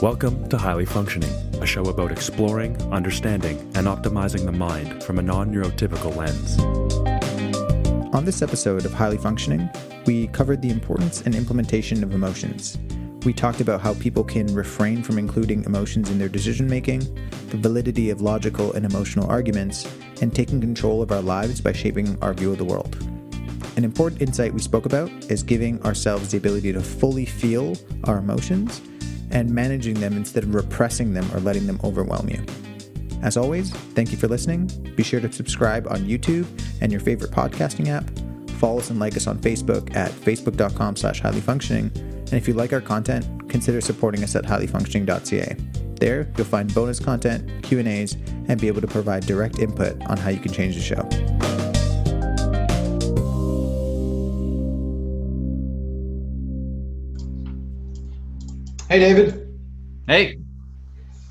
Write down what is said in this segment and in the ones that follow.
Welcome to Highly Functioning, a show about exploring, understanding, and optimizing the mind from a non neurotypical lens. On this episode of Highly Functioning, we covered the importance and implementation of emotions. We talked about how people can refrain from including emotions in their decision making, the validity of logical and emotional arguments, and taking control of our lives by shaping our view of the world. An important insight we spoke about is giving ourselves the ability to fully feel our emotions and managing them instead of repressing them or letting them overwhelm you. As always, thank you for listening. Be sure to subscribe on YouTube and your favorite podcasting app. Follow us and like us on Facebook at facebook.com slash highlyfunctioning. And if you like our content, consider supporting us at highlyfunctioning.ca. There, you'll find bonus content, Q&As, and be able to provide direct input on how you can change the show. Hey, David. Hey.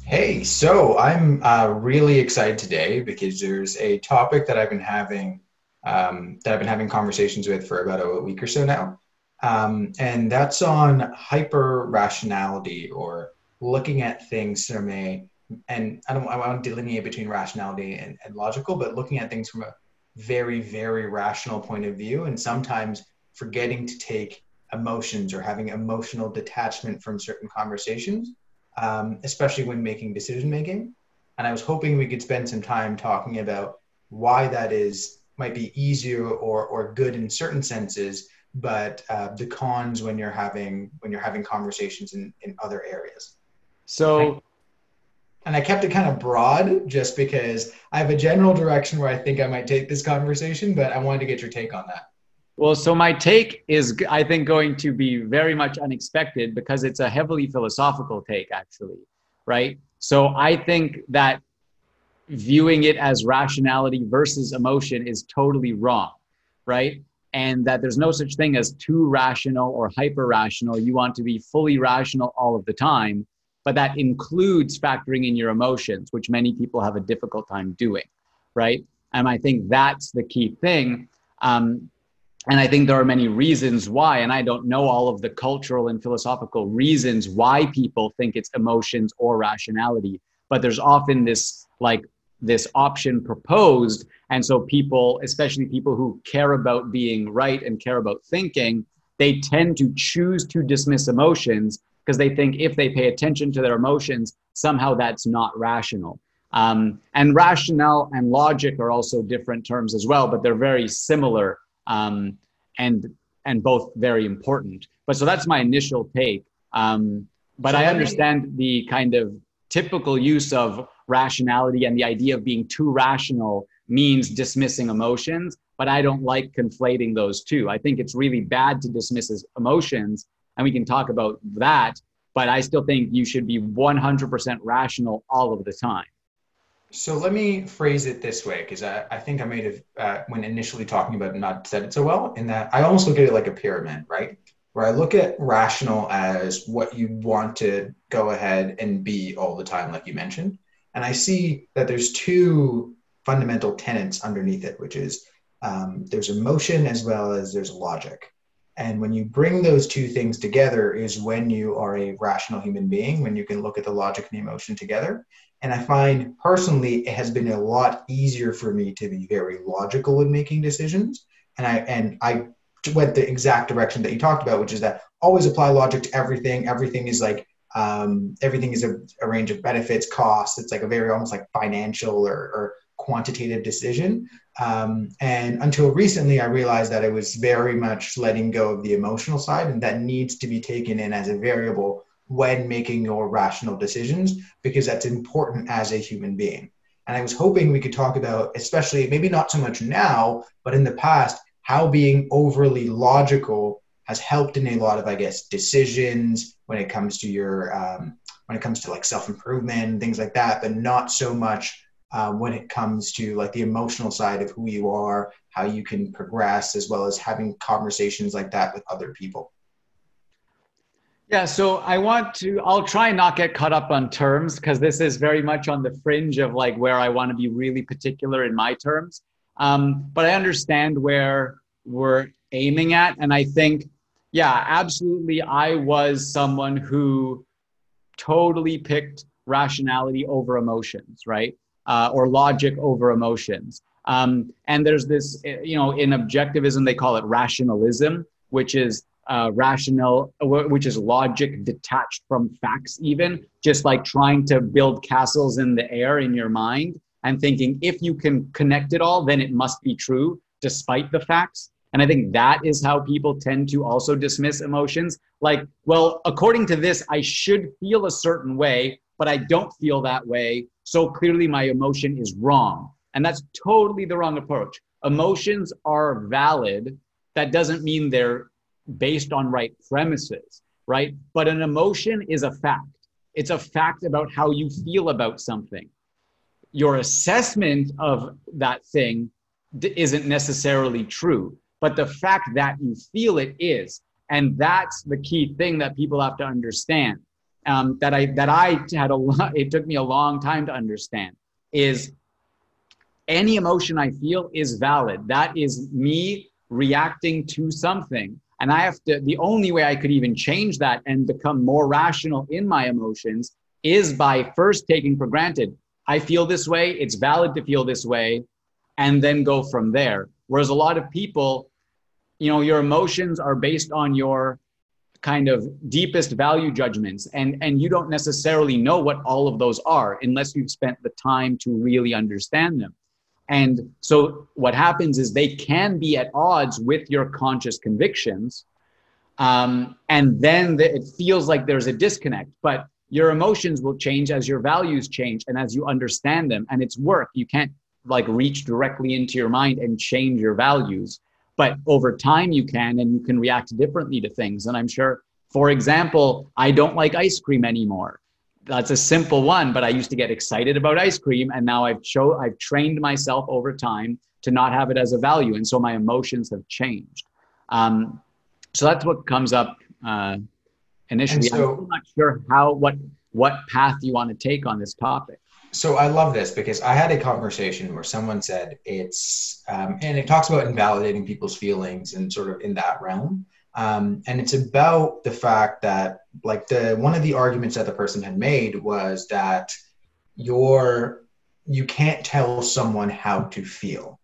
Hey, so I'm uh, really excited today because there's a topic that I've been having um, that I've been having conversations with for about a week or so now, um, and that's on hyper rationality or looking at things from a and I don't I want to delineate between rationality and, and logical, but looking at things from a very very rational point of view, and sometimes forgetting to take emotions or having emotional detachment from certain conversations, um, especially when making decision making. And I was hoping we could spend some time talking about why that is might be easier or or good in certain senses, but uh, the cons when you're having when you're having conversations in in other areas. So. And I kept it kind of broad just because I have a general direction where I think I might take this conversation, but I wanted to get your take on that. Well, so my take is, I think, going to be very much unexpected because it's a heavily philosophical take, actually, right? So I think that viewing it as rationality versus emotion is totally wrong, right? And that there's no such thing as too rational or hyper rational. You want to be fully rational all of the time, but that includes factoring in your emotions, which many people have a difficult time doing, right? And I think that's the key thing. Um, and I think there are many reasons why, and I don't know all of the cultural and philosophical reasons why people think it's emotions or rationality, but there's often this like this option proposed. And so people, especially people who care about being right and care about thinking, they tend to choose to dismiss emotions because they think if they pay attention to their emotions, somehow that's not rational. Um, and rationale and logic are also different terms as well, but they're very similar um, and and both very important. But so that's my initial take. Um, but so I understand the kind of typical use of rationality and the idea of being too rational means dismissing emotions. But I don't like conflating those two. I think it's really bad to dismiss emotions, and we can talk about that. But I still think you should be 100% rational all of the time. So let me phrase it this way, because I, I think I may have, uh, when initially talking about it, not said it so well, in that I almost look at it like a pyramid, right? Where I look at rational as what you want to go ahead and be all the time, like you mentioned. And I see that there's two fundamental tenets underneath it, which is um, there's emotion as well as there's logic. And when you bring those two things together, is when you are a rational human being, when you can look at the logic and the emotion together. And I find personally it has been a lot easier for me to be very logical in making decisions. And I and I went the exact direction that you talked about, which is that always apply logic to everything. Everything is like um, everything is a, a, range of benefits, costs. It's like a very almost like financial or, or quantitative decision. Um, and until recently, I realized that it was very much letting go of the emotional side, and that needs to be taken in as a variable when making your rational decisions because that's important as a human being. And I was hoping we could talk about, especially maybe not so much now, but in the past, how being overly logical has helped in a lot of, I guess, decisions when it comes to your, um, when it comes to like self improvement, things like that, but not so much uh, when it comes to like the emotional side of who you are, how you can progress, as well as having conversations like that with other people. Yeah, so I want to, I'll try not get caught up on terms because this is very much on the fringe of like where I want to be really particular in my terms. Um, but I understand where we're aiming at. And I think, yeah, absolutely. I was someone who totally picked rationality over emotions, right? Uh, or logic over emotions. Um, and there's this, you know, in objectivism, they call it rationalism, which is uh, rational, which is logic detached from facts, even just like trying to build castles in the air in your mind and thinking if you can connect it all, then it must be true despite the facts. And I think that is how people tend to also dismiss emotions. Like, well, according to this, I should feel a certain way, but I don't feel that way. So clearly my emotion is wrong. And that's totally the wrong approach. Emotions are valid. That doesn't mean they're based on right premises, right? But an emotion is a fact. It's a fact about how you feel about something. Your assessment of that thing isn't necessarily true, but the fact that you feel it is. And that's the key thing that people have to understand. Um, that I that I had a lot. It took me a long time to understand. Is any emotion I feel is valid. That is me reacting to something. And I have to, the only way I could even change that and become more rational in my emotions is by first taking for granted, I feel this way, it's valid to feel this way, and then go from there. Whereas a lot of people, you know, your emotions are based on your kind of deepest value judgments and and you don't necessarily know what all of those are unless you've spent the time to really understand them and so what happens is they can be at odds with your conscious convictions. Um, and then the, it feels like there's a disconnect, but your emotions will change as your values change and as you understand them. And it's work. You can't like reach directly into your mind and change your values. But over time, you can, and you can react differently to things. And I'm sure, for example, I don't like ice cream anymore that's a simple one, but I used to get excited about ice cream, and now I've show I've trained myself over time to not have it as a value, and so my emotions have changed. Um, so that's what comes up uh, initially. So, I'm not sure how what what path you want to take on this topic. So I love this because I had a conversation where someone said it's, um, and it talks about invalidating people's feelings and sort of in that realm. Um, and it's about the fact that like the one of the arguments that the person had made was that you're you can't tell someone how to feel.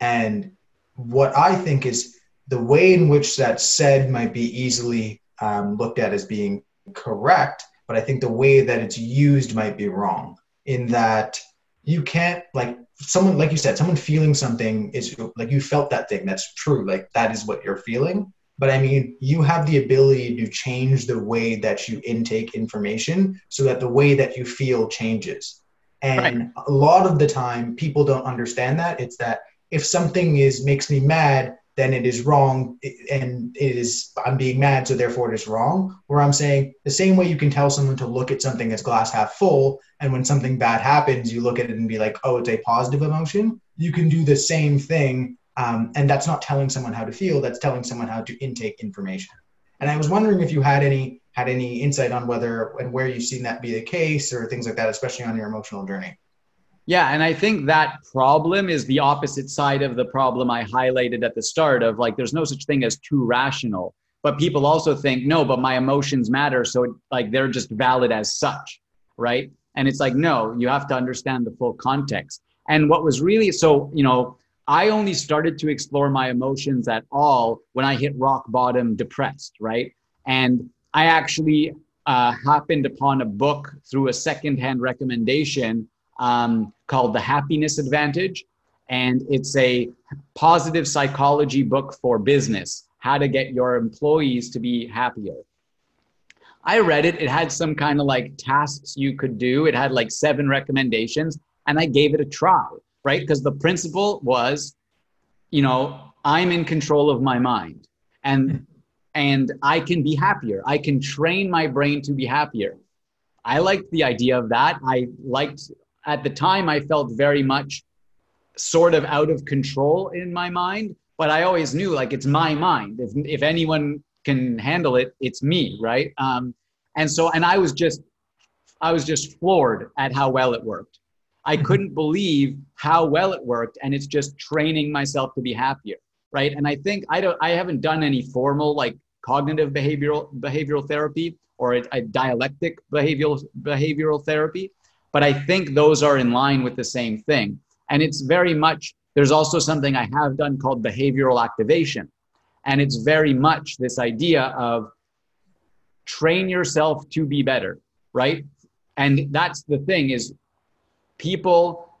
And what i think is the way in which that's said might be easily um, looked at as being correct but i think the way that it's used might be wrong in that you can't like someone like you said someone feeling something is like you felt that thing that's true like that is what you're feeling but I mean, you have the ability to change the way that you intake information so that the way that you feel changes. And right. a lot of the time, people don't understand that. It's that if something is makes me mad, then it is wrong, and it is I'm being mad, so therefore it is wrong. Where I'm saying the same way you can tell someone to look at something as glass half full, and when something bad happens, you look at it and be like, oh, it's a positive emotion. You can do the same thing um, and that's not telling someone how to feel, that's telling someone how to intake information. And I was wondering if you had any had any insight on whether and where you've seen that be the case or things like that, especially on your emotional journey. Yeah, and I think that problem is the opposite side of the problem I highlighted at the start of like there's no such thing as too rational. But people also think, no, but my emotions matter. So like they're just valid as such, right? And it's like, no, you have to understand the full context. And what was really so, you know, I only started to explore my emotions at all when I hit rock bottom depressed, right? And I actually uh, happened upon a book through a secondhand recommendation um, called The Happiness Advantage. And it's a positive psychology book for business, how to get your employees to be happier. I read it. It had some kind of like tasks you could do. It had like seven recommendations, and I gave it a try right? Because the principle was, you know, I'm in control of my mind and and I can be happier. I can train my brain to be happier. I liked the idea of that. I liked at the time I felt very much sort of out of control in my mind, but I always knew like it's my mind. If if anyone can handle it, it's me, right? Um, and so and I was just I was just floored at how well it worked. I mm-hmm. couldn't believe how well it worked. And it's just training myself to be happier. Right. And I think I don't, I haven't done any formal like cognitive behavioral behavioral therapy, or a, a dialectic behavioral behavioral therapy. But I think those are in line with the same thing. And it's very much, there's also something I have done called behavioral activation. And it's very much this idea of train yourself to be better, right? And that's the thing is people,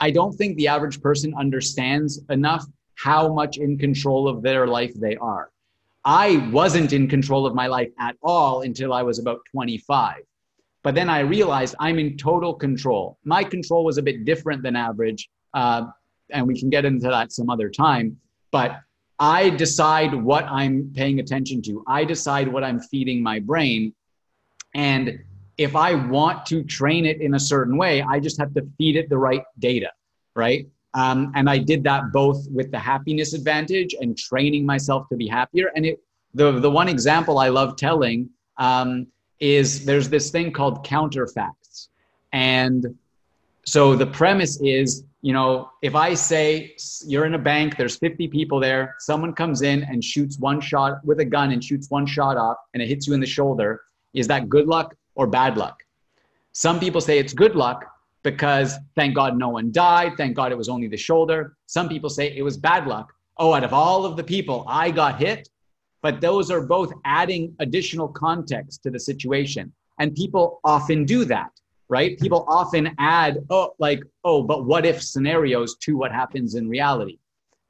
I don't think the average person understands enough how much in control of their life they are. I wasn't in control of my life at all until I was about 25. But then I realized I'm in total control. My control was a bit different than average, uh, and we can get into that some other time. But I decide what I'm paying attention to. I decide what I'm feeding my brain. And if I want to train it in a certain way, I just have to feed it the right data, right? Um, and I did that both with the happiness advantage and training myself to be happier. And it, the, the one example I love telling um, is there's this thing called counterfacts. And so the premise is, you know, if I say you're in a bank, there's 50 people there, someone comes in and shoots one shot with a gun and shoots one shot off and it hits you in the shoulder, is that good luck or bad luck? Some people say it's good luck because thank God no one died. Thank God it was only the shoulder. Some people say it was bad luck. Oh, out of all of the people, I got hit but those are both adding additional context to the situation. And people often do that, right? People often add, oh, like, oh, but what if scenarios to what happens in reality.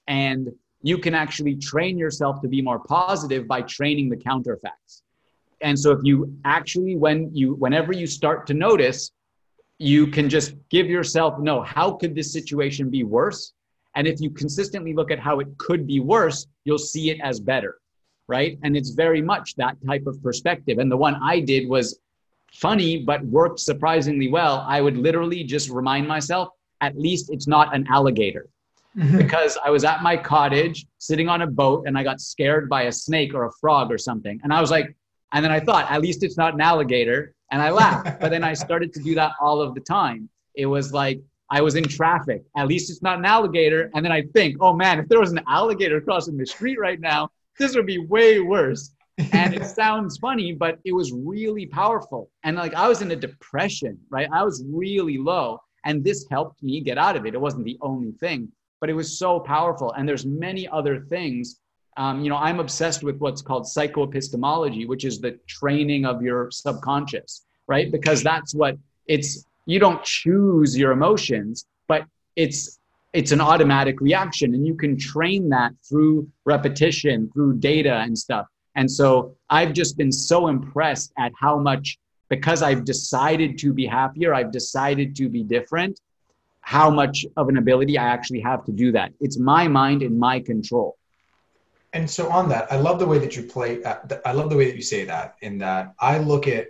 And you can actually train yourself to be more positive by training the counterfacts. And so if you actually, when you, whenever you start to notice, you can just give yourself, no, how could this situation be worse? And if you consistently look at how it could be worse, you'll see it as better right? And it's very much that type of perspective. And the one I did was funny, but worked surprisingly well. I would literally just remind myself, at least it's not an alligator. Mm-hmm. Because I was at my cottage sitting on a boat and I got scared by a snake or a frog or something. And I was like, and then I thought, at least it's not an alligator. And I laughed. but then I started to do that all of the time. It was like, I was in traffic. At least it's not an alligator. And then I think, oh man, if there was an alligator crossing the street right now, this would be way worse. And it sounds funny, but it was really powerful. And like I was in a depression, right? I was really low. And this helped me get out of it. It wasn't the only thing, but it was so powerful. And there's many other things. Um, you know, I'm obsessed with what's called psychoepistemology, which is the training of your subconscious, right? Because that's what it's, you don't choose your emotions, but it's it's an automatic reaction and you can train that through repetition through data and stuff. And so i've just been so impressed at how much because i've decided to be happier i've decided to be different how much of an ability i actually have to do that. It's my mind in my control and so on that i love the way that you play uh, i love the way that you say that in that i look at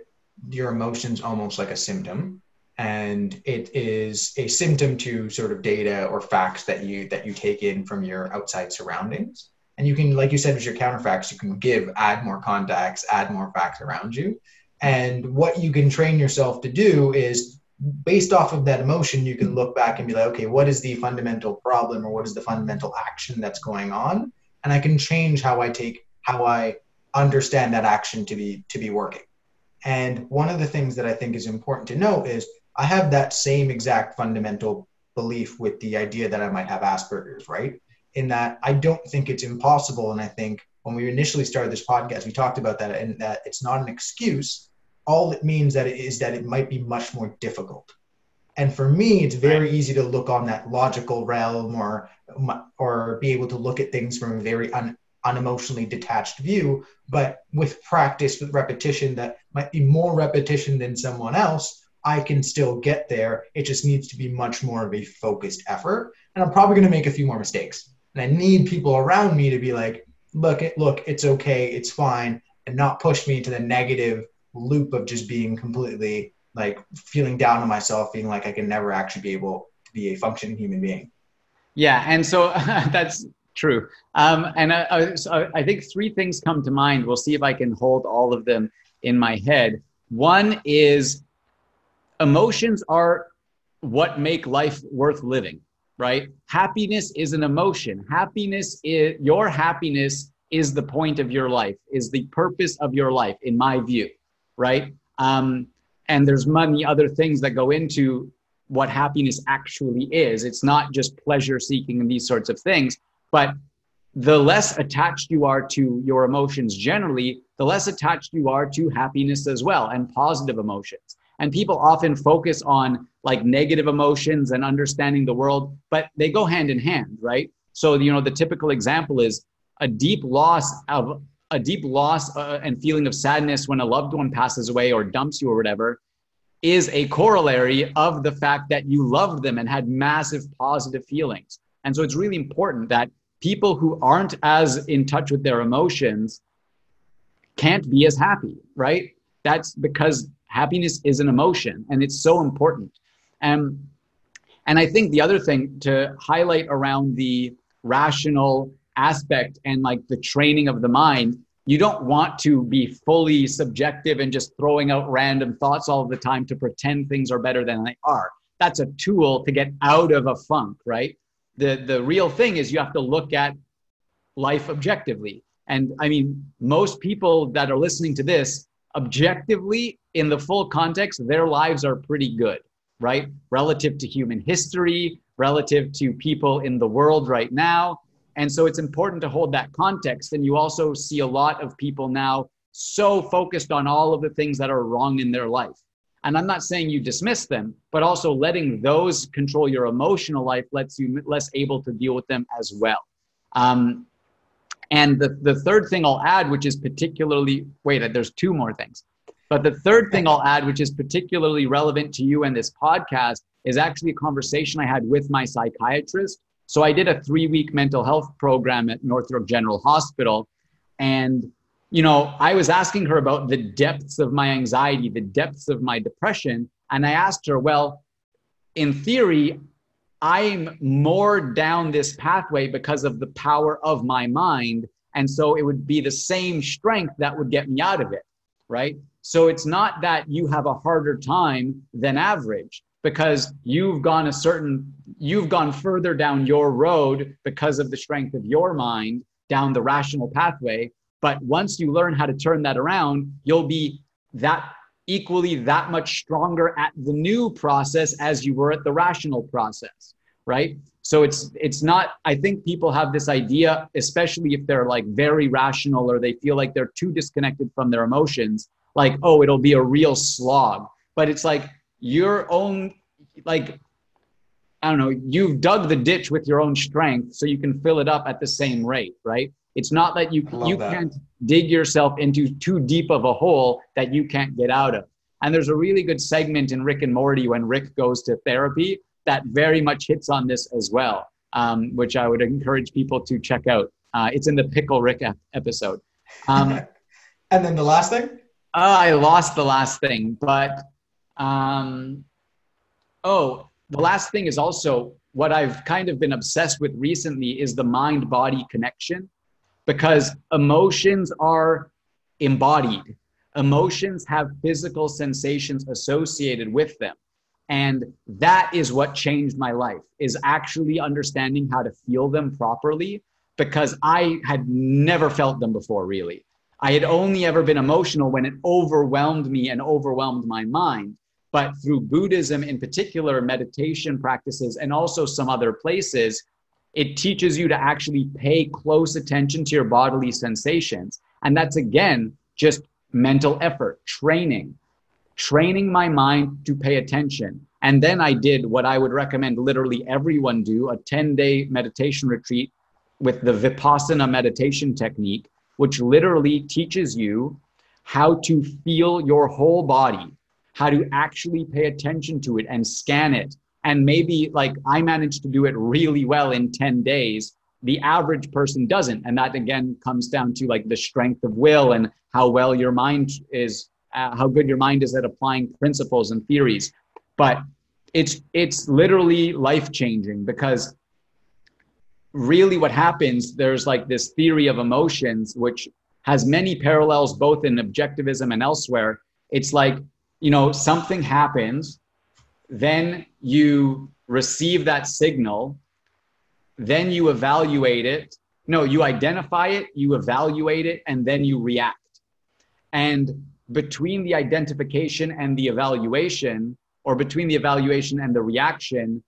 your emotions almost like a symptom and it is a symptom to sort of data or facts that you that you take in from your outside surroundings. And you can like you said with your counterfacts you can give add more contacts add more facts around you. And what you can train yourself to do is based off of that emotion you can look back and be like okay what is the fundamental problem or what is the fundamental action that's going on and i can change how i take how i understand that action to be to be working and one of the things that i think is important to know is I have that same exact fundamental belief with the idea that I might have Asperger's, right? In that I don't think it's impossible. And I think when we initially started this podcast, we talked about that and that it's not an excuse. All it means that it is that it might be much more difficult. And for me, it's very easy to look on that logical realm or or be able to look at things from a very un, unemotionally detached view. But with practice, with repetition, that might be more repetition than someone else I can still get there. It just needs to be much more of a focused effort. And I'm probably going to make a few more mistakes. And I need people around me to be like, look, look, it's okay, it's fine, and not push me into the negative loop of just being completely like feeling down on myself, feeling like I can never actually be able to be a functioning human being. Yeah, and so that's true. Um, and I, I, so I think three things come to mind. We'll see if I can hold all of them in my head. One is emotions are what make life worth living, right? Happiness is an emotion. Happiness is your happiness is the point of your life, is the purpose of your life, in my view, right? Um, and there's many other things that go into what happiness actually is. It's not just pleasure seeking and these sorts of things, but the less attached you are to your emotions generally, the less attached you are to happiness as well and positive emotions. And people often focus on like negative emotions and understanding the world, but they go hand in hand, right? So, you know, the typical example is a deep loss of a deep loss uh, and feeling of sadness when a loved one passes away or dumps you or whatever is a corollary of the fact that you loved them and had massive positive feelings. And so it's really important that people who aren't as in touch with their emotions can't be as happy, right? That's because happiness is an emotion and it's so important. And and I think the other thing to highlight around the rational aspect and like the training of the mind, you don't want to be fully subjective and just throwing out random thoughts all the time to pretend things are better than they are. That's a tool to get out of a funk, right? the the real thing is you have to look at life objectively and i mean most people that are listening to this objectively in the full context their lives are pretty good right relative to human history relative to people in the world right now and so it's important to hold that context and you also see a lot of people now so focused on all of the things that are wrong in their life and I'm not saying you dismiss them, but also letting those control your emotional life lets you less able to deal with them as well. Um, and the, the third thing I'll add, which is particularly, wait, there's two more things. But the third thing I'll add, which is particularly relevant to you and this podcast, is actually a conversation I had with my psychiatrist. So I did a three week mental health program at North York General Hospital. And you know, I was asking her about the depths of my anxiety, the depths of my depression. And I asked her, well, in theory, I'm more down this pathway because of the power of my mind. And so it would be the same strength that would get me out of it. Right. So it's not that you have a harder time than average because you've gone a certain, you've gone further down your road because of the strength of your mind down the rational pathway but once you learn how to turn that around, you'll be that equally that much stronger at the new process as you were at the rational process, right? So it's it's not I think people have this idea especially if they're like very rational or they feel like they're too disconnected from their emotions like oh it'll be a real slog. But it's like your own like I don't know, you've dug the ditch with your own strength so you can fill it up at the same rate, right? It's not that you you that. can't dig yourself into too deep of a hole that you can't get out of. And there's a really good segment in Rick and Morty when Rick goes to therapy that very much hits on this as well, um, which I would encourage people to check out. Uh, it's in the Pickle Rick episode. Um, and then the last thing? Uh, I lost the last thing, but um, oh, the last thing is also what I've kind of been obsessed with recently is the mind body connection because emotions are embodied. Emotions have physical sensations associated with them. And that is what changed my life is actually understanding how to feel them properly because I had never felt them before really. I had only ever been emotional when it overwhelmed me and overwhelmed my mind. But through Buddhism, in particular, meditation practices, and also some other places, it teaches you to actually pay close attention to your bodily sensations. And that's again just mental effort, training, training my mind to pay attention. And then I did what I would recommend literally everyone do a 10 day meditation retreat with the Vipassana meditation technique, which literally teaches you how to feel your whole body, how to actually pay attention to it and scan it and maybe like I managed to do it really well in 10 days. The average person doesn't. And that again comes down to like the strength of will and how well your mind is, uh, how good your mind is at applying principles and theories. But it's it's literally life changing because really what happens there's like this theory of emotions which has many parallels both in objectivism and elsewhere it's like you know something happens then you receive that signal, then you evaluate it. No, you identify it, you evaluate it, and then you react. And between the identification and the evaluation, or between the evaluation and the reaction,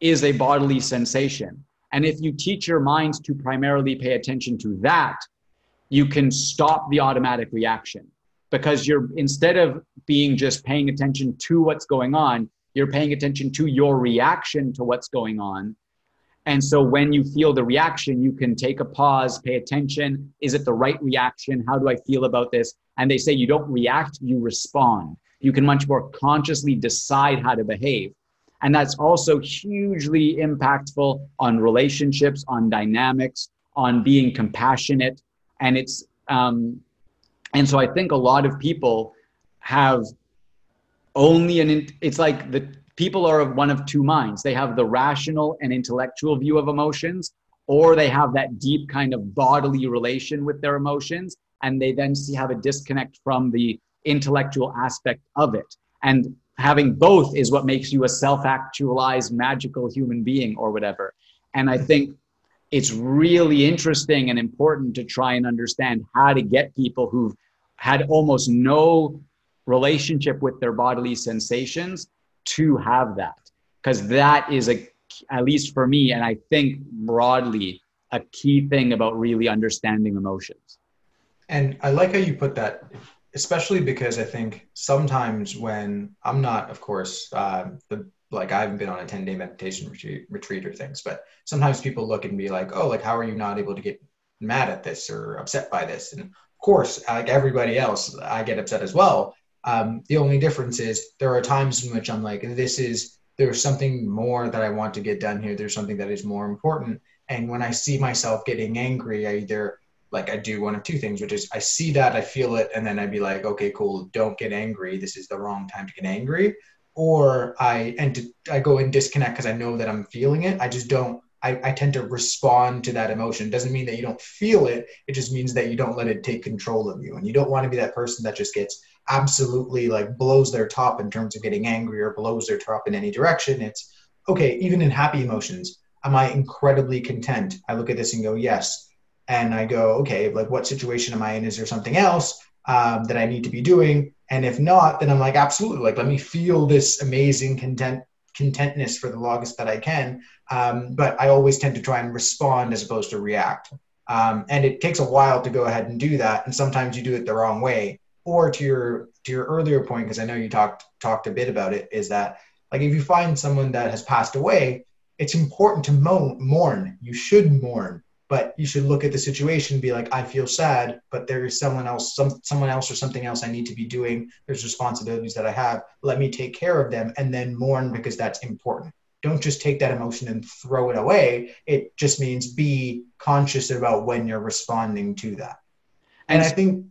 is a bodily sensation. And if you teach your mind to primarily pay attention to that, you can stop the automatic reaction because you're instead of being just paying attention to what's going on, you're paying attention to your reaction to what's going on. And so when you feel the reaction, you can take a pause, pay attention. Is it the right reaction? How do I feel about this? And they say you don't react, you respond. You can much more consciously decide how to behave. And that's also hugely impactful on relationships, on dynamics, on being compassionate. And it's, um, and so I think a lot of people have only an, it's like the people are of one of two minds. They have the rational and intellectual view of emotions, or they have that deep kind of bodily relation with their emotions. And they then see have a disconnect from the intellectual aspect of it. And having both is what makes you a self-actualized magical human being or whatever. And i think it's really interesting and important to try and understand how to get people who've had almost no relationship with their bodily sensations to have that. Because that is a at least for me and i think broadly a key thing about really understanding emotions. And i like how you put that especially because I think sometimes when I'm not, of course, uh, the like I haven't been on a 10 day meditation retreat, retreat or things, but sometimes people look and be like, oh, like, how are you not able to get mad at this or upset by this? And of course, like everybody else, I get upset as well. Um, the only difference is there are times in which I'm like, this is, there's something more that I want to get done here. There's something that is more important. And when I see myself getting angry, I either like I do one of two things, which is I see that, I feel it, and then I'd be like, okay, cool, don't get angry. This is the wrong time to get angry. Or I and I go and disconnect because I know that I'm feeling it. I just don't. I, I tend to respond to that emotion. It doesn't mean that you don't feel it. It just means that you don't let it take control of you. And you don't want to be that person that just gets absolutely like blows their top in terms of getting angry or blows their top in any direction. It's okay, even in happy emotions, am I incredibly content? I look at this and go, yes, and I go, okay, like what situation am I in? Is there something else um, that I need to be doing? And if not, then I'm like, absolutely, like let me feel this amazing content contentness for the longest that I can. Um, but I always tend to try and respond as opposed to react. Um, and it takes a while to go ahead and do that. And sometimes you do it the wrong way. Or to your to your earlier point, because I know you talked talked a bit about it, is that like if you find someone that has passed away, it's important to mourn. You should mourn but you should look at the situation and be like i feel sad but there is someone else some someone else or something else i need to be doing. There's responsibilities that i have. Let me take care of them and then mourn because that's important. Don't just take that emotion and throw it away. It just means be conscious about when you're responding to that. And, and i think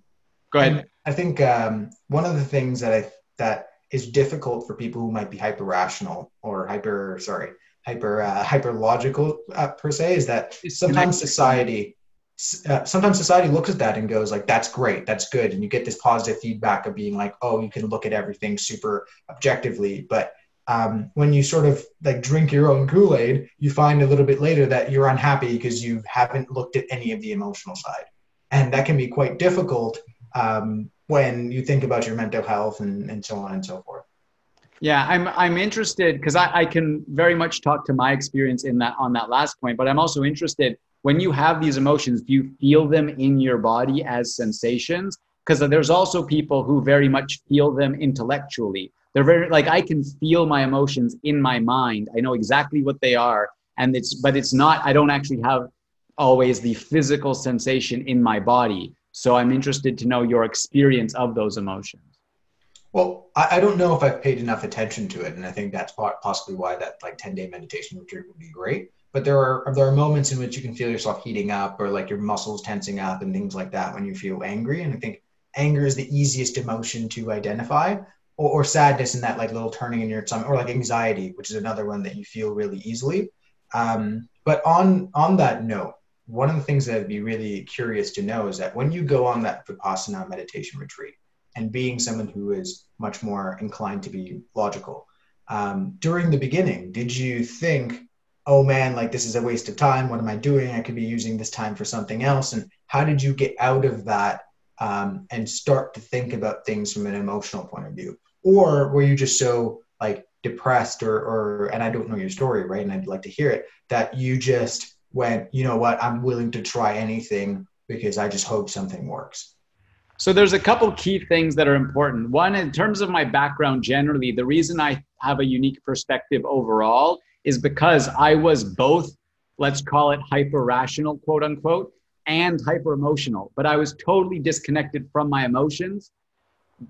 go ahead. i think um, one of the things that i that is difficult for people who might be hyper rational or hyper sorry hyper uh, hyper logical uh, per se is that sometimes society uh, sometimes society looks at that and goes like that's great that's good and you get this positive feedback of being like oh you can look at everything super objectively but um, when you sort of like drink your own kool-aid you find a little bit later that you're unhappy because you haven't looked at any of the emotional side and that can be quite difficult um, when you think about your mental health and, and so on and so forth yeah, I'm I'm interested because I, I can very much talk to my experience in that on that last point, but I'm also interested when you have these emotions, do you feel them in your body as sensations? Because there's also people who very much feel them intellectually. They're very like I can feel my emotions in my mind. I know exactly what they are, and it's but it's not. I don't actually have always the physical sensation in my body. So I'm interested to know your experience of those emotions. Well, I, I, don't know if I've paid enough attention to it, and I think that's possibly why that like ten day meditation retreat would be great. But there are there are moments in which you can feel yourself heating up, or like your muscles tensing up, and things like that when you feel angry. And I think anger is the easiest emotion to identify, or, or sadness in that like little turning in your stomach, or like anxiety, which is another one that you feel really easily. Um, but on on that note, one of the things that I'd be really curious to know is that when you go on that vipassana meditation retreat and being someone who is much more inclined to be logical. Um, during the beginning, did you think, oh man, like this is a waste of time? What am I doing? I could be using this time for something else. And how did you get out of that um, and start to think about things from an emotional point of view? Or were you just so like depressed or, or and I don't know your story, right? And I'd like to hear it, that you just went, you know what, I'm willing to try anything because I just hope something works. So there's a couple key things that are important. One, in terms of my background generally, the reason I have a unique perspective overall is because I was both, let's call it hyper rational, quote unquote, and hyper emotional. But I was totally disconnected from my emotions.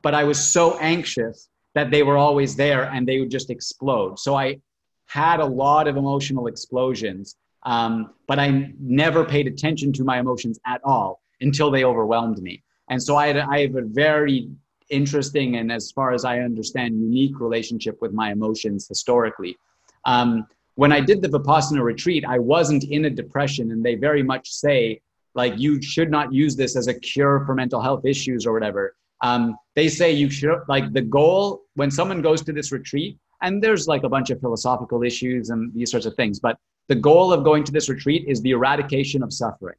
But I was so anxious that they were always there and they would just explode. So I had a lot of emotional explosions, um, but I never paid attention to my emotions at all until they overwhelmed me. And so I, I have a very interesting and, as far as I understand, unique relationship with my emotions historically. Um, when I did the Vipassana retreat, I wasn't in a depression, and they very much say, like, you should not use this as a cure for mental health issues or whatever. Um, they say you should, like, the goal when someone goes to this retreat, and there's like a bunch of philosophical issues and these sorts of things, but the goal of going to this retreat is the eradication of suffering.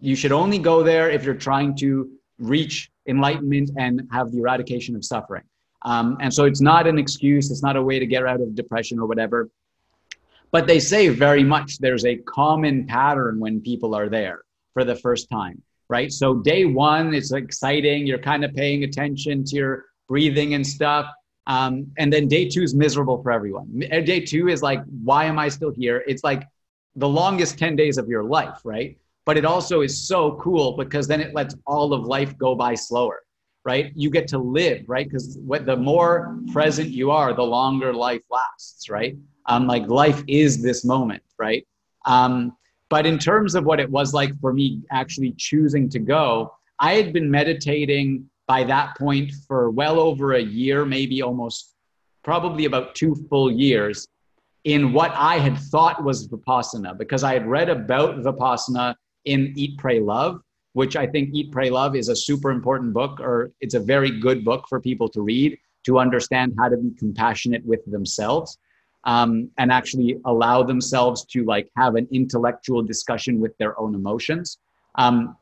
You should only go there if you're trying to reach enlightenment and have the eradication of suffering. Um, and so it's not an excuse, it's not a way to get out of depression or whatever. But they say very much there's a common pattern when people are there for the first time, right? So day one, it's exciting, you're kind of paying attention to your breathing and stuff. Um, and then day two is miserable for everyone. Uh, day two is like, why am I still here? It's like the longest 10 days of your life, right? But it also is so cool because then it lets all of life go by slower, right? You get to live, right? Because what the more present you are, the longer life lasts, right? Um, like life is this moment, right? Um, but in terms of what it was like for me actually choosing to go, I had been meditating by that point for well over a year, maybe almost probably about two full years in what I had thought was Vipassana because I had read about Vipassana in Eat, Pray, Love, which I think Eat, Pray, Love is a super important book, or it's a very good book for people to read to understand how to be compassionate with themselves um, and actually allow themselves to like have an intellectual discussion with their own emotions. Um,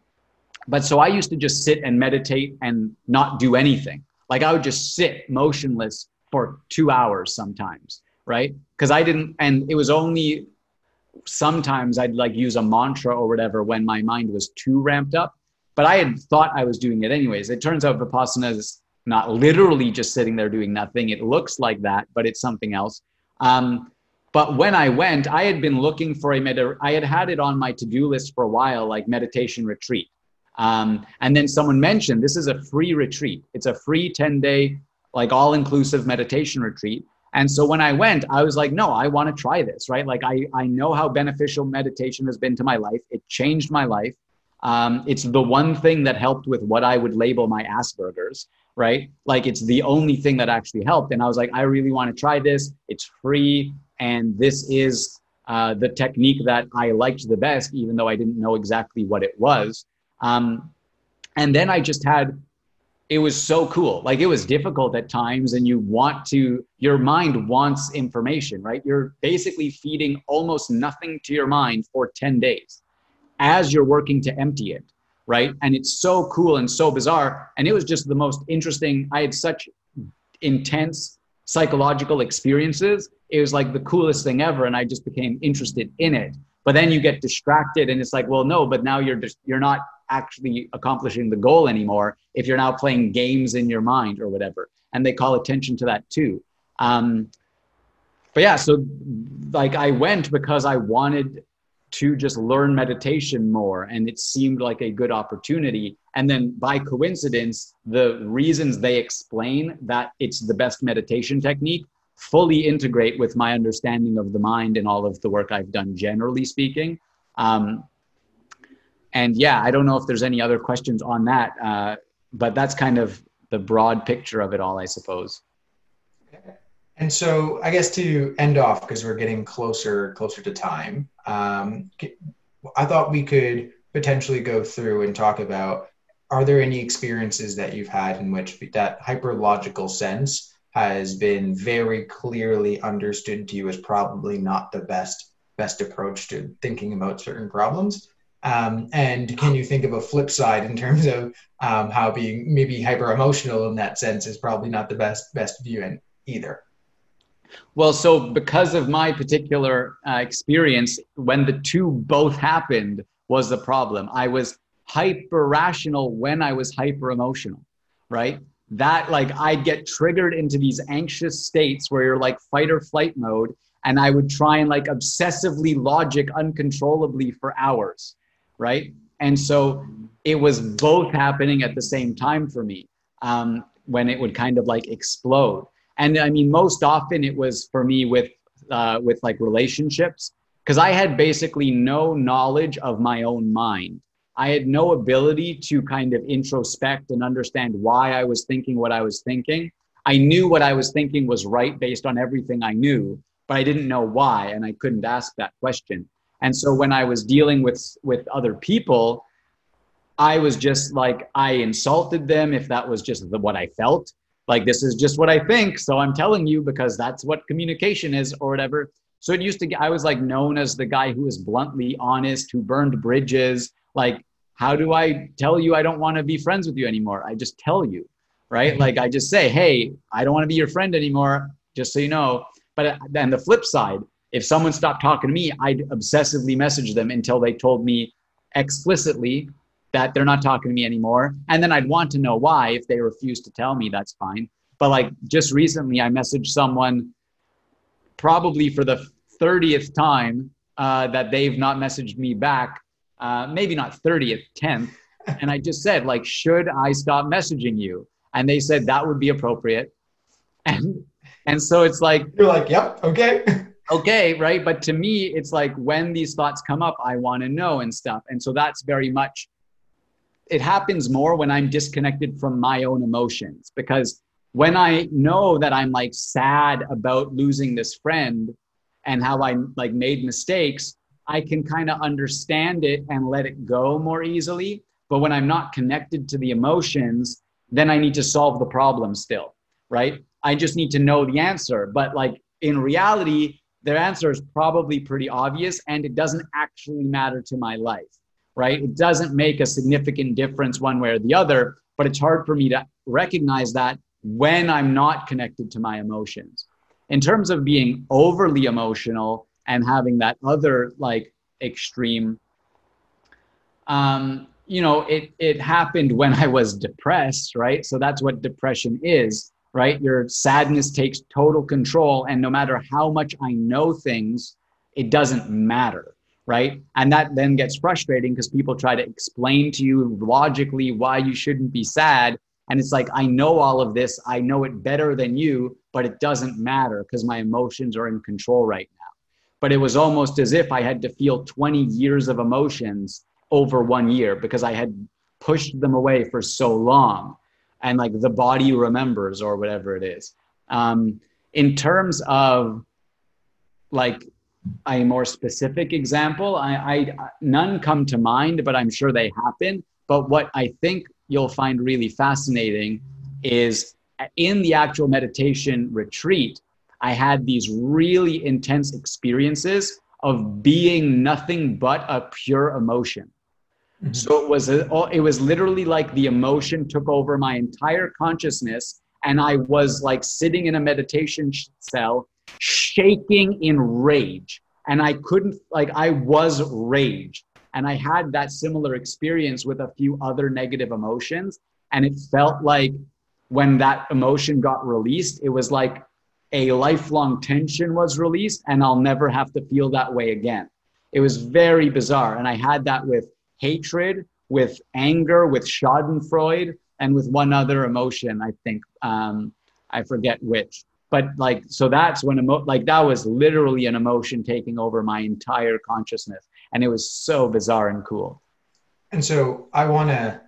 but so I used to just sit and meditate and not do anything. Like I would just sit motionless for two hours sometimes, right? Because I didn't, and it was only sometimes I'd like use a mantra or whatever when my mind was too ramped up. But I had thought I was doing it anyways. It turns out Vipassana is not literally just sitting there doing nothing. It looks like that, but it's something else. Um, but when I went, I had been looking for a med. I had had it on my to-do list for a while, like meditation retreat. Um, and then someone mentioned this is a free retreat. It's a free 10 day, like all inclusive meditation retreat. And so when I went, I was like, no, I want to try this, right? Like I, I know how beneficial meditation has been to my life. It changed my life. Um, it's the one thing that helped with what I would label my Asperger's, right? Like it's the only thing that actually helped. And I was like, I really want to try this. It's free. And this is uh, the technique that I liked the best, even though I didn't know exactly what it was. Um, and then I just had, it was so cool. Like it was difficult at times, and you want to, your mind wants information, right? You're basically feeding almost nothing to your mind for 10 days as you're working to empty it, right? And it's so cool and so bizarre. And it was just the most interesting. I had such intense psychological experiences. It was like the coolest thing ever. And I just became interested in it. But then you get distracted and it's like, well, no, but now you're just, you're not actually accomplishing the goal anymore if you're now playing games in your mind or whatever. And they call attention to that too. Um, but yeah, so like I went because I wanted to just learn meditation more and it seemed like a good opportunity. And then by coincidence, the reasons they explain that it's the best meditation technique fully integrate with my understanding of the mind and all of the work I've done, generally speaking. Um, and yeah, I don't know if there's any other questions on that, uh, but that's kind of the broad picture of it all, I suppose. And so, I guess to end off, because we're getting closer closer to time, um, I thought we could potentially go through and talk about: Are there any experiences that you've had in which that hyperlogical sense has been very clearly understood to you as probably not the best best approach to thinking about certain problems? Um, and can you think of a flip side in terms of um, how being maybe hyper emotional in that sense is probably not the best best view in either? Well, so because of my particular uh, experience, when the two both happened, was the problem. I was hyper rational when I was hyper emotional, right? That like I'd get triggered into these anxious states where you're like fight or flight mode, and I would try and like obsessively logic uncontrollably for hours, right? And so it was both happening at the same time for me um, when it would kind of like explode. And I mean, most often it was for me with uh, with like relationships because I had basically no knowledge of my own mind. I had no ability to kind of introspect and understand why I was thinking what I was thinking. I knew what I was thinking was right based on everything I knew, but I didn't know why, and I couldn't ask that question. And so when I was dealing with with other people, I was just like I insulted them if that was just the, what I felt. Like this is just what I think, so I'm telling you because that's what communication is or whatever. So it used to get, I was like known as the guy who was bluntly honest, who burned bridges. Like, how do I tell you I don't want to be friends with you anymore? I just tell you, right? Like, I just say, hey, I don't want to be your friend anymore, just so you know. But then the flip side, if someone stopped talking to me, I'd obsessively message them until they told me explicitly that they're not talking to me anymore. And then I'd want to know why. If they refuse to tell me, that's fine. But like just recently, I messaged someone probably for the 30th time uh, that they've not messaged me back. Uh, maybe not 30th, 10th. And I just said, like, should I stop messaging you? And they said that would be appropriate. And and so it's like you're like, yep, okay. okay, right? But to me, it's like when these thoughts come up, I want to know and stuff. And so that's very much it happens more when I'm disconnected from my own emotions because when I know that I'm like sad about losing this friend and how I like made mistakes, I can kind of understand it and let it go more easily. But when I'm not connected to the emotions, then I need to solve the problem still, right? I just need to know the answer. But like in reality, their answer is probably pretty obvious and it doesn't actually matter to my life, right? It doesn't make a significant difference one way or the other, but it's hard for me to recognize that when I'm not connected to my emotions. In terms of being overly emotional and having that other like extreme, um, you know, it it happened when I was depressed, right? So that's what depression is, right? Your sadness takes total control, and no matter how much I know things, it doesn't matter right? And that then gets frustrating because people try to explain to you logically why you shouldn't be sad. And it's like, I know all of this, I know it better than you, but it doesn't matter because my emotions are in control right now. But it was almost as if I had to feel 20 years of emotions over one year because I had pushed them away for so long. And like the body remembers or whatever it is. Um, in terms of like a more specific example, I, I none come to mind, but I'm sure they happen. But what I think you'll find really fascinating is in the actual meditation retreat, I had these really intense experiences of being nothing but a pure emotion. Mm-hmm. So it was a, it was literally like the emotion took over my entire consciousness and I was like sitting in a meditation cell shaking in rage and I couldn't like I was rage and I had that similar experience with a few other negative emotions. And it felt like when that emotion got released, it was like a lifelong tension was released, and I'll never have to feel that way again. It was very bizarre. And I had that with hatred, with anger, with Schadenfreude, and with one other emotion, I think. Um, I forget which. But like, so that's when, emo- like, that was literally an emotion taking over my entire consciousness and it was so bizarre and cool. And so I want to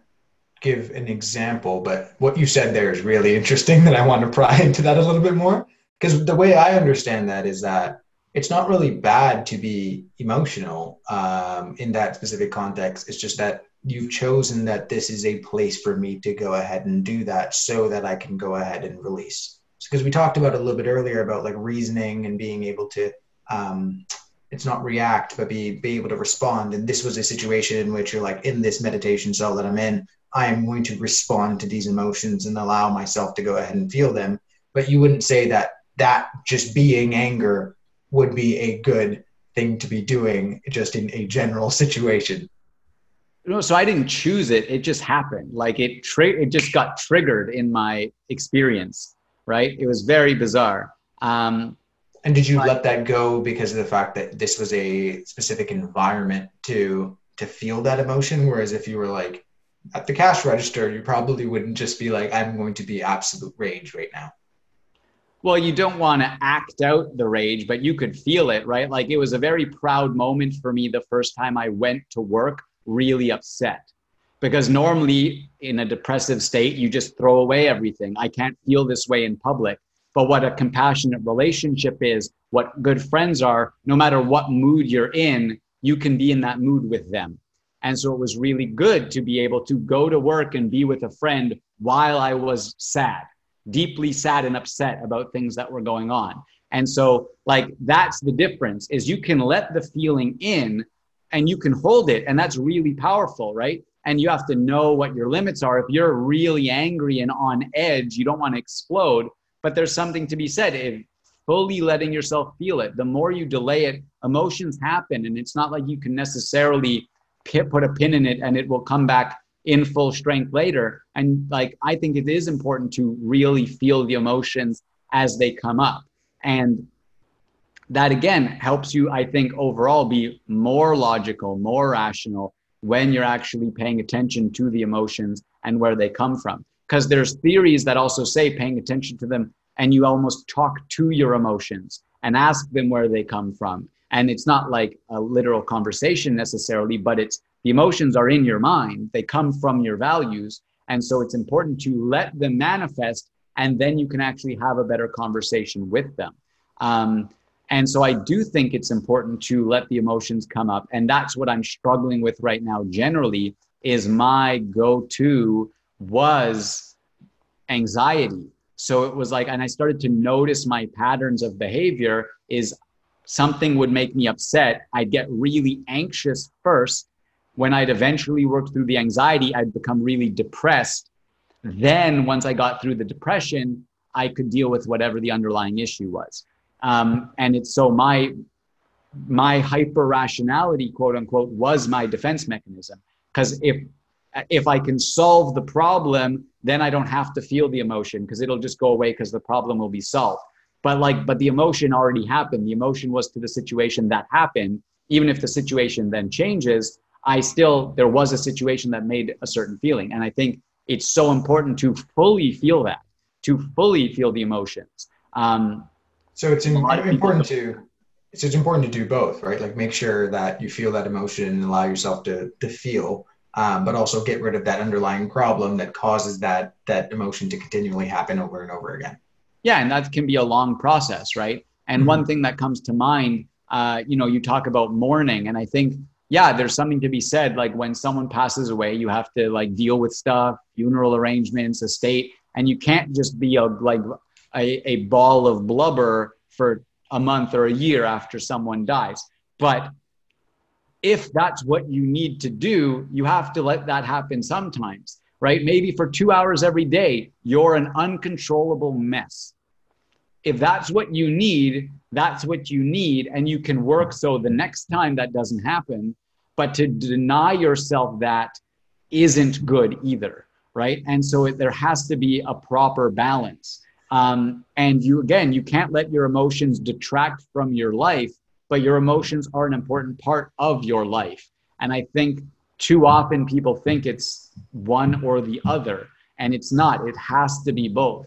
give an example, but what you said there is really interesting that I want to pry into that a little bit more. Because the way I understand that is that it's not really bad to be emotional um, in that specific context. It's just that you've chosen that this is a place for me to go ahead and do that so that I can go ahead and release. Because we talked about a little bit earlier about like reasoning and being able to um, it's not react, but be be able to respond. And this was a situation in which you're like in this meditation cell that I'm in, I am going to respond to these emotions and allow myself to go ahead and feel them. But you wouldn't say that that just being anger would be a good thing to be doing just in a general situation. No, so I didn't choose it. It just happened. Like it, tri- it just got triggered in my experience. Right? It was very bizarre. Um, and did you let that go because of the fact that this was a specific environment to to feel that emotion? Whereas if you were like at the cash register, you probably wouldn't just be like, "I'm going to be absolute rage right now." Well, you don't want to act out the rage, but you could feel it, right? Like it was a very proud moment for me the first time I went to work really upset. Because normally in a depressive state, you just throw away everything. I can't feel this way in public. But what a compassionate relationship is, what good friends are, no matter what mood you're in, you can be in that mood with them. And so it was really good to be able to go to work and be with a friend while I was sad deeply sad and upset about things that were going on. And so like that's the difference is you can let the feeling in and you can hold it and that's really powerful, right? And you have to know what your limits are. If you're really angry and on edge, you don't want to explode, but there's something to be said. If fully letting yourself feel it, the more you delay it, emotions happen and it's not like you can necessarily put a pin in it and it will come back in full strength later. And like, I think it is important to really feel the emotions as they come up. And that again helps you, I think, overall be more logical, more rational when you're actually paying attention to the emotions and where they come from. Because there's theories that also say paying attention to them and you almost talk to your emotions and ask them where they come from. And it's not like a literal conversation necessarily, but it's the emotions are in your mind, they come from your values. And so it's important to let them manifest, and then you can actually have a better conversation with them. Um, and so I do think it's important to let the emotions come up. And that's what I'm struggling with right now, generally, is my go to was anxiety. So it was like, and I started to notice my patterns of behavior is something would make me upset. I'd get really anxious first when I'd eventually work through the anxiety, I'd become really depressed. Then, once I got through the depression, I could deal with whatever the underlying issue was. Um, and it's so my my hyper rationality, quote unquote, was my defense mechanism. Because if if I can solve the problem, then I don't have to feel the emotion because it'll just go away because the problem will be solved. But like, but the emotion already happened. The emotion was to the situation that happened. Even if the situation then changes, I still, there was a situation that made a certain feeling. And I think it's so important to fully feel that, to fully feel the emotions. Um, so it's in, important to, so it's important to do both, right? Like make sure that you feel that emotion and allow yourself to, to feel, um, but also get rid of that underlying problem that causes that, that emotion to continually happen over and over again. Yeah. And that can be a long process, right? And mm-hmm. one thing that comes to mind, uh, you know, you talk about mourning, and I think yeah, there's something to be said. Like when someone passes away, you have to like deal with stuff, funeral arrangements, estate, and you can't just be a like a, a ball of blubber for a month or a year after someone dies. But if that's what you need to do, you have to let that happen sometimes, right? Maybe for two hours every day, you're an uncontrollable mess. If that's what you need, that's what you need and you can work so the next time that doesn't happen but to deny yourself that isn't good either right? And so it, there has to be a proper balance. Um, and you again you can't let your emotions detract from your life but your emotions are an important part of your life. And i think too often people think it's one or the other and it's not. It has to be both.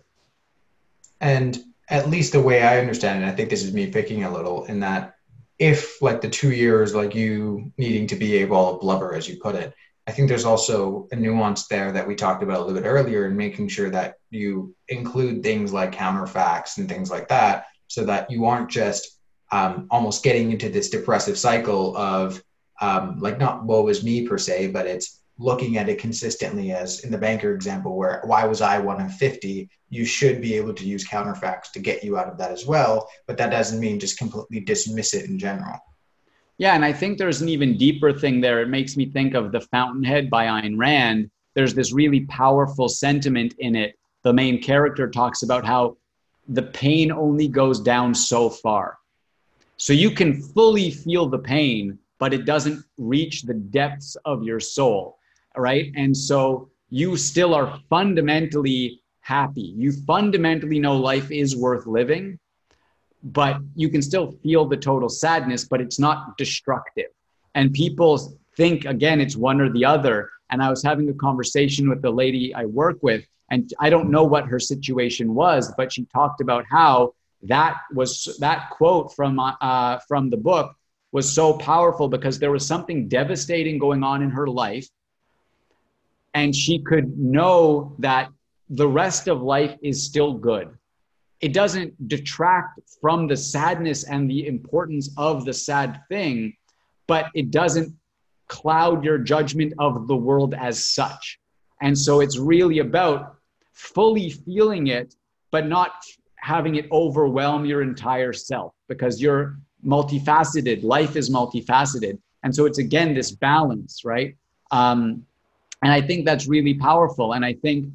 And at least the way I understand it, I think this is me picking a little in that if like the two years, like you needing to be a ball of blubber, as you put it, I think there's also a nuance there that we talked about a little bit earlier in making sure that you include things like counterfacts and things like that so that you aren't just um, almost getting into this depressive cycle of um, like not woe is me per se, but it's looking at it consistently as in the banker example where why was i one of 50 you should be able to use counterfacts to get you out of that as well but that doesn't mean just completely dismiss it in general Yeah, and I think there's an even deeper thing there. It makes me think of The Fountainhead by Ayn Rand. There's this really powerful sentiment in it. The main character talks about how the pain only goes down so far. So you can fully feel the pain, but it doesn't reach the depths of your soul, right? And so you still are fundamentally happy. You fundamentally know life is worth living, but you can still feel the total sadness, but it's not destructive. And people think, again, it's one or the other. And I was having a conversation with the lady I work with, and I don't know what her situation was, but she talked about how that was that quote from uh, from the book was so powerful because there was something devastating going on in her life and she could know that the rest of life is still good it doesn't detract from the sadness and the importance of the sad thing, but it doesn't cloud your judgment of the world as such. And so it's really about fully feeling it, but not having it overwhelm your entire self because you're multifaceted. Life is multifaceted. And so it's again this balance, right? Um, and I think that's really powerful. And I think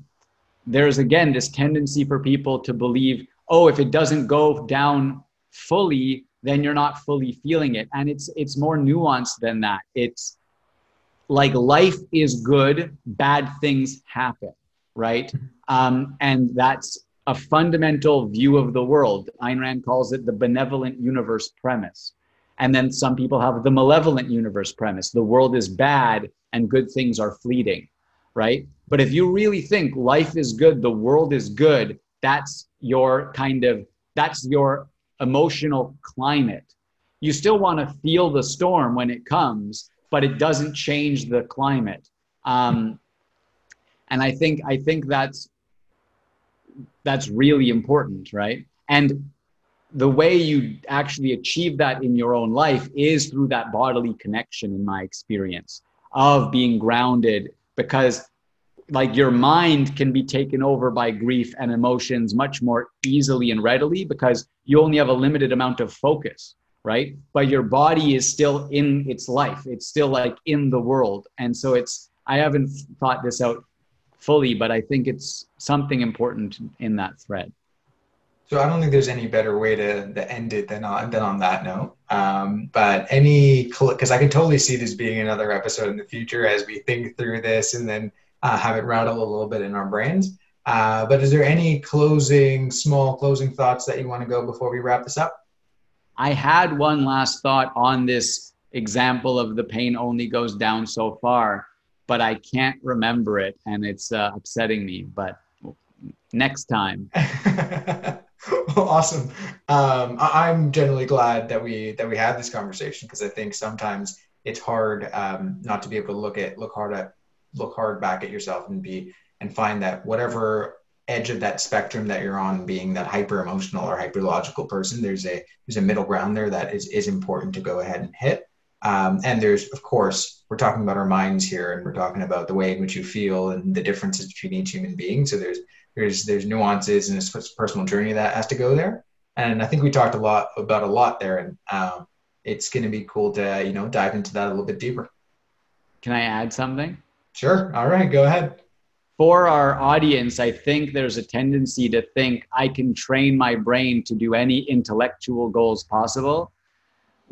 there's again this tendency for people to believe oh, if it doesn't go down fully, then you're not fully feeling it. And it's it's more nuanced than that. It's like life is good, bad things happen, right? Um, and that's a fundamental view of the world. Ayn Rand calls it the benevolent universe premise. And then some people have the malevolent universe premise. The world is bad and good things are fleeting, right? But if you really think life is good, the world is good, that's your kind of that's your emotional climate you still want to feel the storm when it comes but it doesn't change the climate um, and i think i think that's that's really important right and the way you actually achieve that in your own life is through that bodily connection in my experience of being grounded because like your mind can be taken over by grief and emotions much more easily and readily because you only have a limited amount of focus right? But your body is still in its life. It's still like in the world. And so it's i haven't thought this out fully but i think it's something important in that thread so i don't think there's any better way to, to end it than on than on that note um, but any because i can totally see this being another episode in the future as we think through this and then uh, have it rattle a little bit in our brains. Uh, but is there any closing, small closing thoughts that you want to go before we wrap this up? I had one last thought on this example of the pain only goes down so far, but I can't remember it and it's uh, upsetting me. But next time. awesome. Um, I- am generally glad that we that we had this conversation because I think sometimes it's hard um, not to be able to look at look hard at look hard back at yourself and be and find that whatever edge of that spectrum that you're on being that hyper emotional or hyper logical person there's a there's a middle ground there that is is important to go ahead and hit um, and there's of course we're talking about our minds here and we're talking about the way in which you feel and the differences between each human being so there's there's there's nuances and a personal journey that has to go there and i think we talked a lot about a lot there and um, it's going to be cool to you know dive into that a little bit deeper can i add something Sure. All right. Go ahead. For our audience, I think there's a tendency to think I can train my brain to do any intellectual goals possible.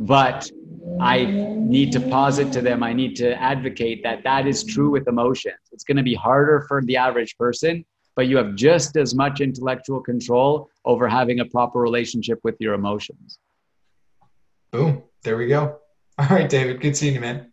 But I need to posit to them, I need to advocate that that is true with emotions. It's going to be harder for the average person, but you have just as much intellectual control over having a proper relationship with your emotions. Boom. There we go. All right, David. Good seeing you, man.